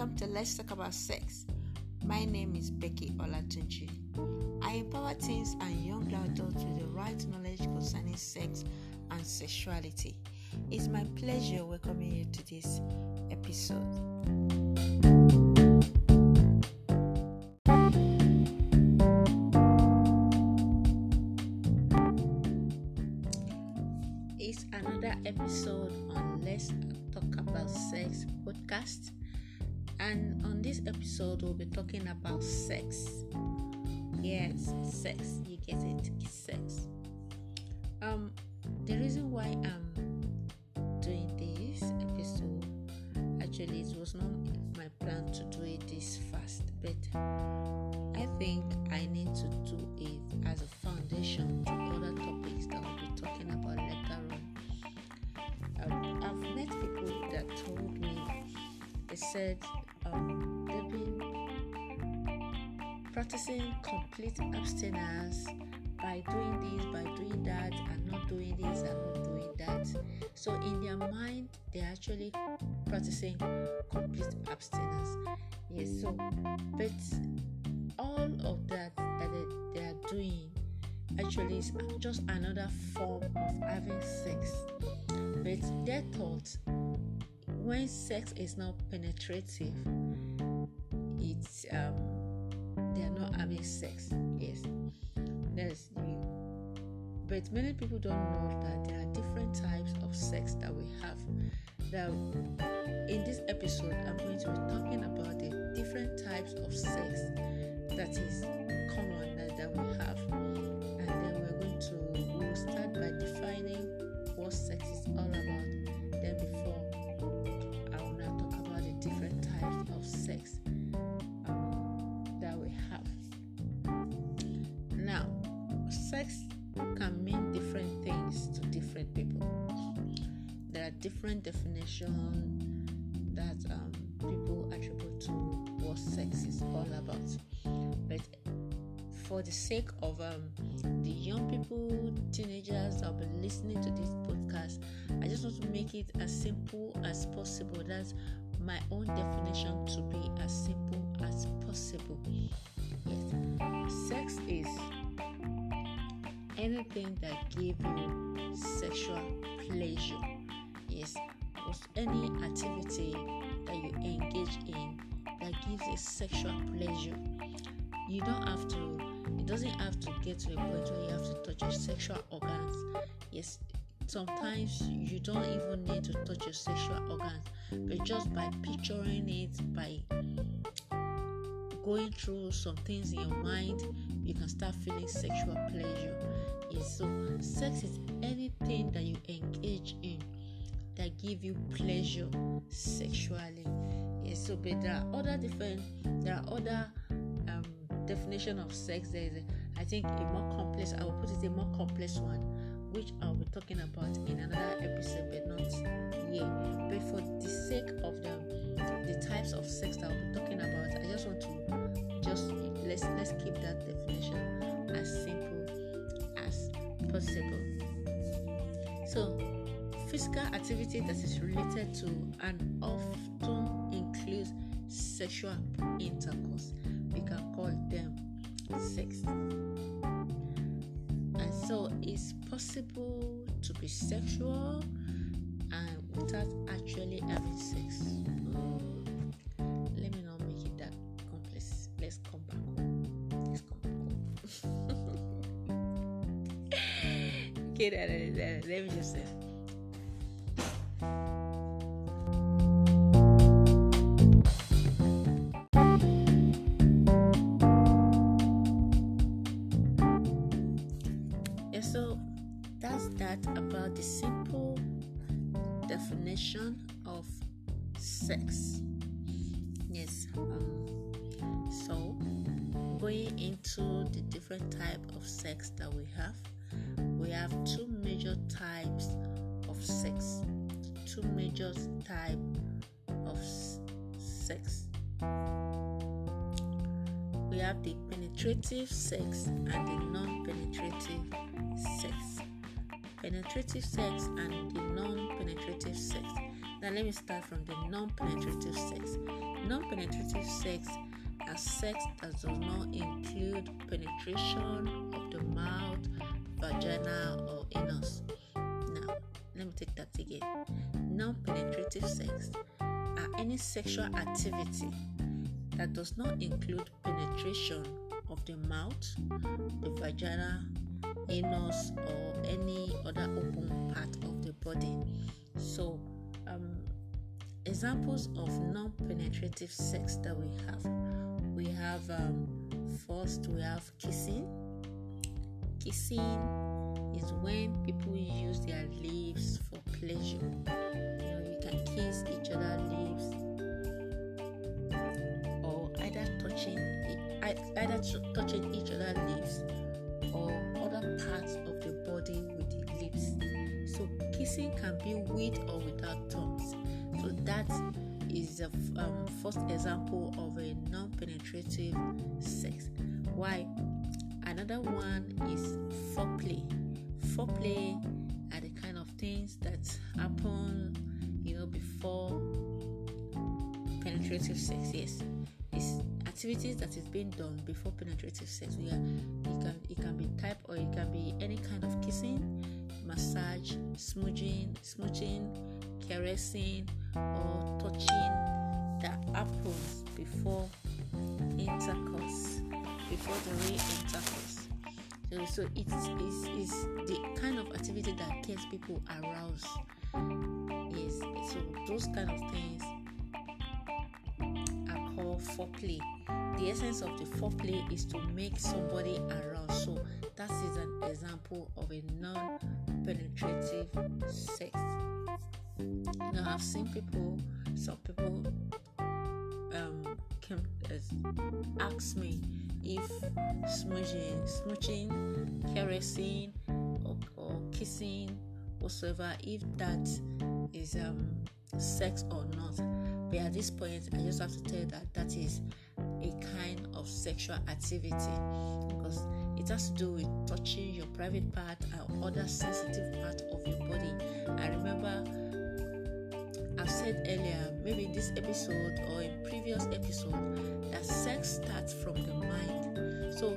Welcome to Let's Talk About Sex. My name is Becky Olatunji. I empower teens and young adults with the right knowledge concerning sex and sexuality. It's my pleasure welcoming you to this episode. It's another episode on Let's Talk About Sex podcast. And on this episode, we'll be talking about sex. Yes, sex. You get it, sex. Um, the reason why I'm doing this episode actually it was not my plan to do it this fast, but I think I need to do it as a foundation to other topics that we'll be talking about later on. Um, I've met people that told me they said practicing complete abstinence by doing this, by doing that, and not doing this and not doing that. So in their mind, they're actually practicing complete abstinence. Yes, so but all of that that they, they are doing actually is just another form of having sex. But their thoughts when sex is not penetrative, it's um they are not having sex. Yes. That's but many people don't know that there are different types of sex that we have. That in this episode I'm going to be talking about the different types of sex that is common that, that we have. And then we're going to we'll start by defining different definition that um, people attribute to what sex is all about. But for the sake of um, the young people, teenagers that will be listening to this podcast, I just want to make it as simple as possible. That's my own definition to be as simple as possible. Yes, sex is anything that gives you sexual pleasure. Yes, any activity that you engage in that gives a sexual pleasure. You don't have to. It doesn't have to get to a point where you have to touch your sexual organs. Yes, sometimes you don't even need to touch your sexual organs, but just by picturing it, by going through some things in your mind, you can start feeling sexual pleasure. Yes, so sex is anything that you engage in that give you pleasure sexually. Yes, so but there are other different there are other um, definition of sex. There is I think a more complex I will put it a more complex one which I'll be talking about in another episode but not here. But for the sake of the the types of sex that I'll be talking about, I just want to just let's let's keep that definition as simple as possible. So physical activity that is related to and often includes sexual intercourse. We can call them sex. And so it's possible to be sexual and without actually having sex. Let me not make it that complex. Let's come back home. Let's come back home. okay, let me just say. We have two major types of sex. Two major type of sex. We have the penetrative sex and the non-penetrative sex. Penetrative sex and the non-penetrative sex. Now let me start from the non-penetrative sex. Non-penetrative sex are sex that does not include penetration of the mouth, vagina, or anus. Now, let me take that again. Non penetrative sex are any sexual activity that does not include penetration of the mouth, the vagina, anus, or any other open part of the body. So, um, examples of non penetrative sex that we have we have um, first we have kissing. Kissing is when people use their lips for pleasure. You know, you can kiss each other's lips, or either touching either touching each other's lips or other parts of the body with the lips. So kissing can be with or without tongues. So that is the um, first example of a non-penetrative sex. Why? Another one is foreplay. Foreplay are the kind of things that happen, you know, before penetrative sex. Yes, it's activities that is being done before penetrative sex. Yeah, it can it can be type or it can be any kind of kissing, massage, smooching, smooching, caressing, or touching that happens before intercourse, before the real intercourse. So, so it is, is the kind of activity that gets people aroused. Yes, so those kind of things are called foreplay. The essence of the foreplay is to make somebody aroused. So that is an example of a non-penetrative sex. Now I've seen people, some people um, uh, ask me if smooching, smooching, caressing, or, or kissing, whatsoever, if that is um, sex or not. But at this point, I just have to tell that that is a kind of sexual activity because it has to do with touching your private part and other sensitive part of your body. I remember I've said earlier, maybe in this episode or in previous episode, that sex starts from the mind. So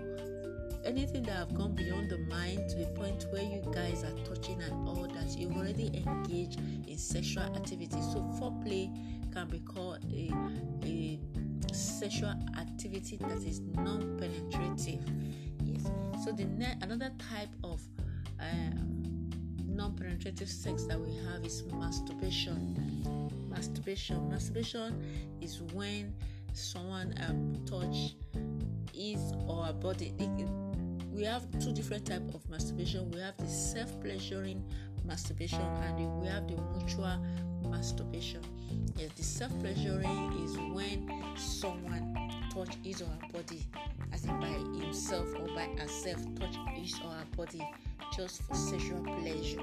anything that have gone beyond the mind to the point where you guys are touching and all that, you've already engaged in sexual activity. So foreplay can be called a, a sexual activity that is non-penetrative. Yes. So the ne- another type of uh, um, non-penetrative sex that we have is masturbation. Masturbation. Masturbation is when someone um, touch his or her body. We have two different type of masturbation. We have the self-pleasuring masturbation and we have the mutual masturbation. Yes, the self-pleasuring is when someone touch his or her body, as in by himself or by herself, touch his or her body just for sexual pleasure.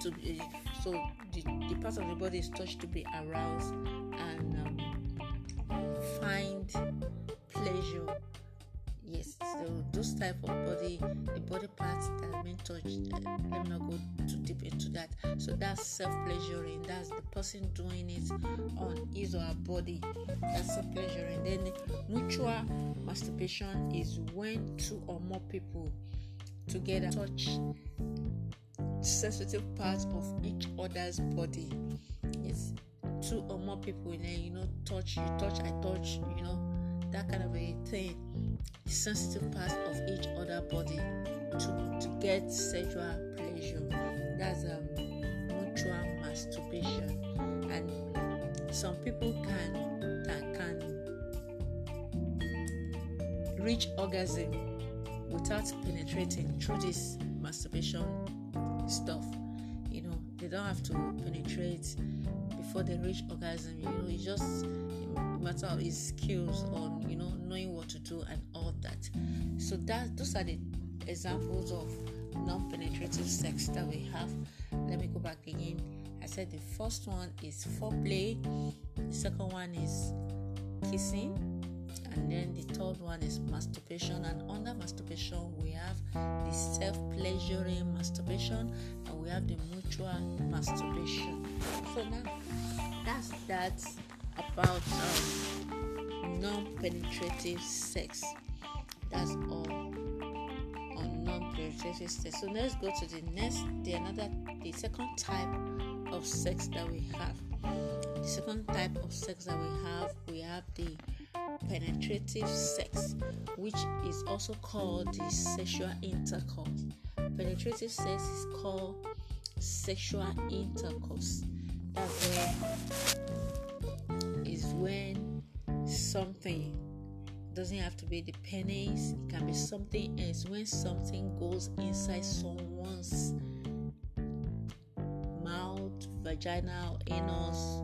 To be, so the, the part of the body is touched to be aroused and um, find pleasure. Those type of body, the body parts that have been touched. Uh, let me not go too deep into that. So that's self-pleasuring. That's the person doing it on his or her body. That's self-pleasuring. Then mutual masturbation is when two or more people together touch sensitive parts of each other's body yes two or more people and then you know touch you touch i touch you know that kind of a thing sensitive parts of each other body to, to get sexual pleasure that's a mutual masturbation and some people can that can reach orgasm without penetrating through this masturbation stuff. You know, they don't have to penetrate before they reach orgasm. You know, it's just a matter of skills on you know knowing what to do and that. So that those are the examples of non-penetrative sex that we have. Let me go back again. I said the first one is foreplay. The second one is kissing and then the third one is masturbation and under masturbation we have the self-pleasuring masturbation and we have the mutual masturbation. So now that's that about um, non-penetrative sex. That's all on non-penetrative sex. So let's go to the next, the another, the second type of sex that we have. The second type of sex that we have, we have the penetrative sex, which is also called the sexual intercourse. Penetrative sex is called sexual intercourse. That's where is when something doesn't have to be the penis, it can be something else. When something goes inside someone's mouth, vagina, anus,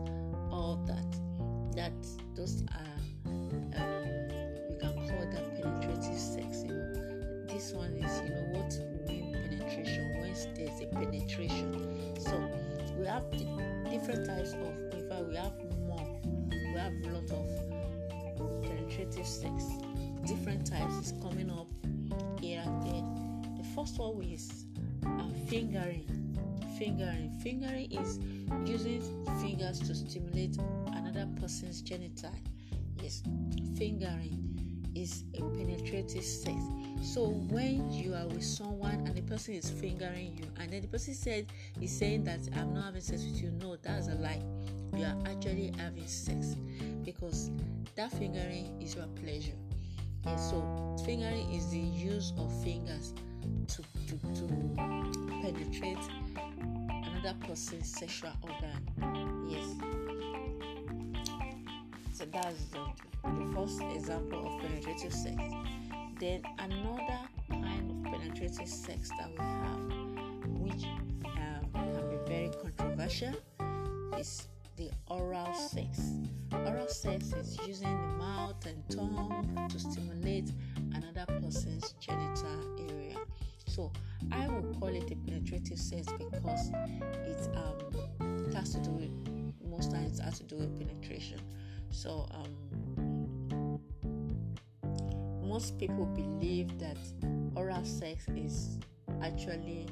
all that, that those are um, we can call that penetrative sex. You know, this one is you know what mean penetration when there's a penetration. So we have different types of. In fact, we have sex. Different types is coming up here and there. The first one is uh, fingering. Fingering. Fingering is using fingers to stimulate another person's genital. Yes, fingering is a penetrative sex. So when you are with someone and the person is fingering you, and then the person said he's saying that I'm not having sex with you, no, that's a lie. You are actually having sex because that fingering is your pleasure. Okay, so fingering is the use of fingers to, to, to penetrate another person's sexual organ. Yes. So that's the, the first example of penetrative sex. Then another kind of penetrative sex that we have, which um, can be very controversial, is the oral sex. Oral sex is using the mouth and tongue to stimulate another person's genital area. So I will call it a penetrative sex because it um it has to do with most times has to do with penetration. So um most people believe that oral sex is actually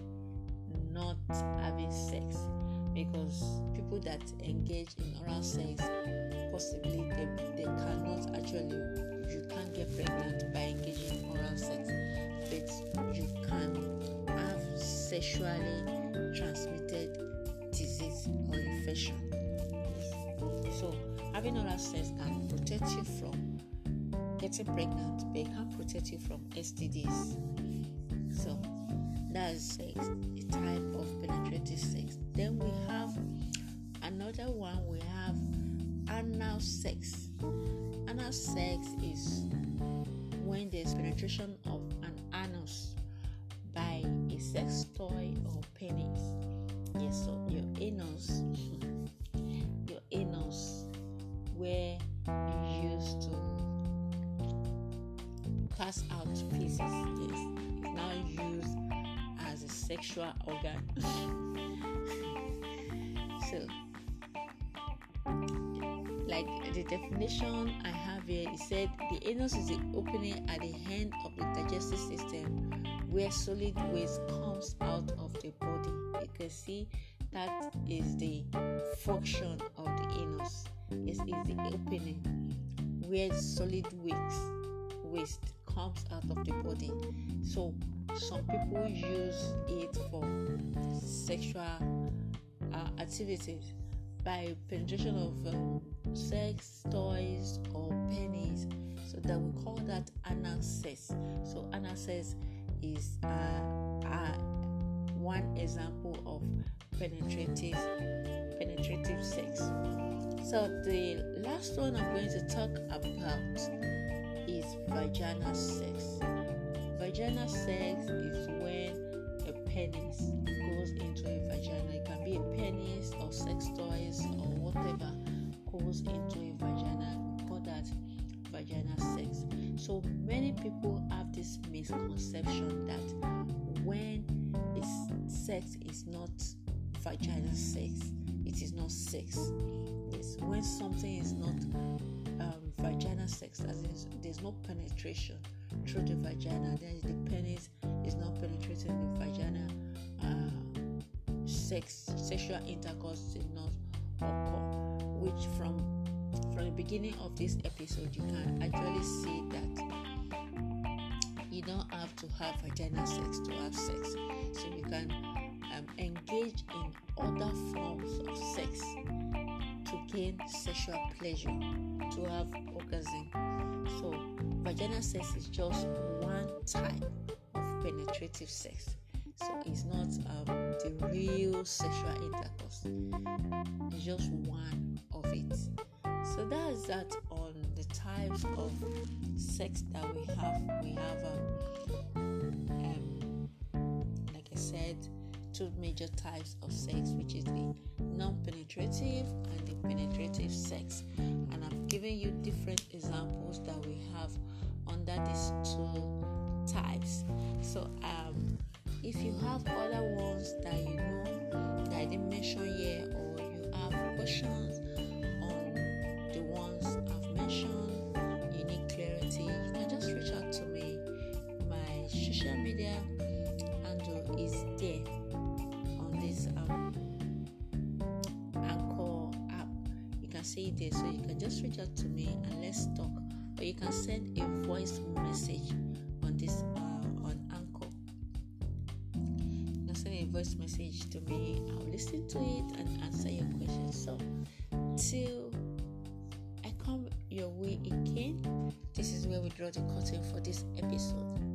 not having sex because people that engage in oral sex possibly they, they cannot actually you can't get pregnant by engaging in oral sex but you can have sexually transmitted disease or infection. So having oral sex can protect you from getting pregnant but it can protect you from stds that's a, a type of penetrative sex. Then we have another one we have anal sex. Anal sex is when there's penetration of an anus by a sex toy or penis sexual organ so like the definition I have here, it said the anus is the opening at the end of the digestive system where solid waste comes out of the body. You can see that is the function of the anus. It is the opening where solid waste waste comes out of the body. So some people use it for sexual uh, activities. By penetration of um, sex toys or penis. So that we call that anal sex. So anal sex is uh, uh, one example of penetrative penetrative sex. So the last one i'm going to talk about is vaginal sex. Vaginal sex is when a penis goes into a vagina. It can be a penis or sex toys or whatever goes into a vagina. We call that vaginal sex. So many people have this misconception that when it's sex is not vaginal sex it is not sex. Yes when something is not um, sex as in there's no penetration through the vagina. Then the penis is not penetrating the vagina. Uh, sex sexual intercourse did not occur which from from the beginning of this episode you can actually see that you don't have to have vaginal sex to have sex. So you can um, engage in other forms of sex gain sexual pleasure to have orgasm. So vaginal sex is just one type of penetrative sex. So it's not um, the real sexual intercourse. It's just one of it. So that's that on the types of sex that we have. We have um, um, like i said two major types of sex which is the non-penetrative and the penetrative sex. And i've given you different examples that we have under these two types. So um if you have other ones that you know that I didn't mention here, or you have questions on the ones I've mentioned, There, so you can just reach out to me and let's talk. Or you can send a voice message on this uh, on Anchor. You can send a voice message to me. I'll listen to it and answer your questions. So, till I come your way again, this is where we draw the curtain for this episode.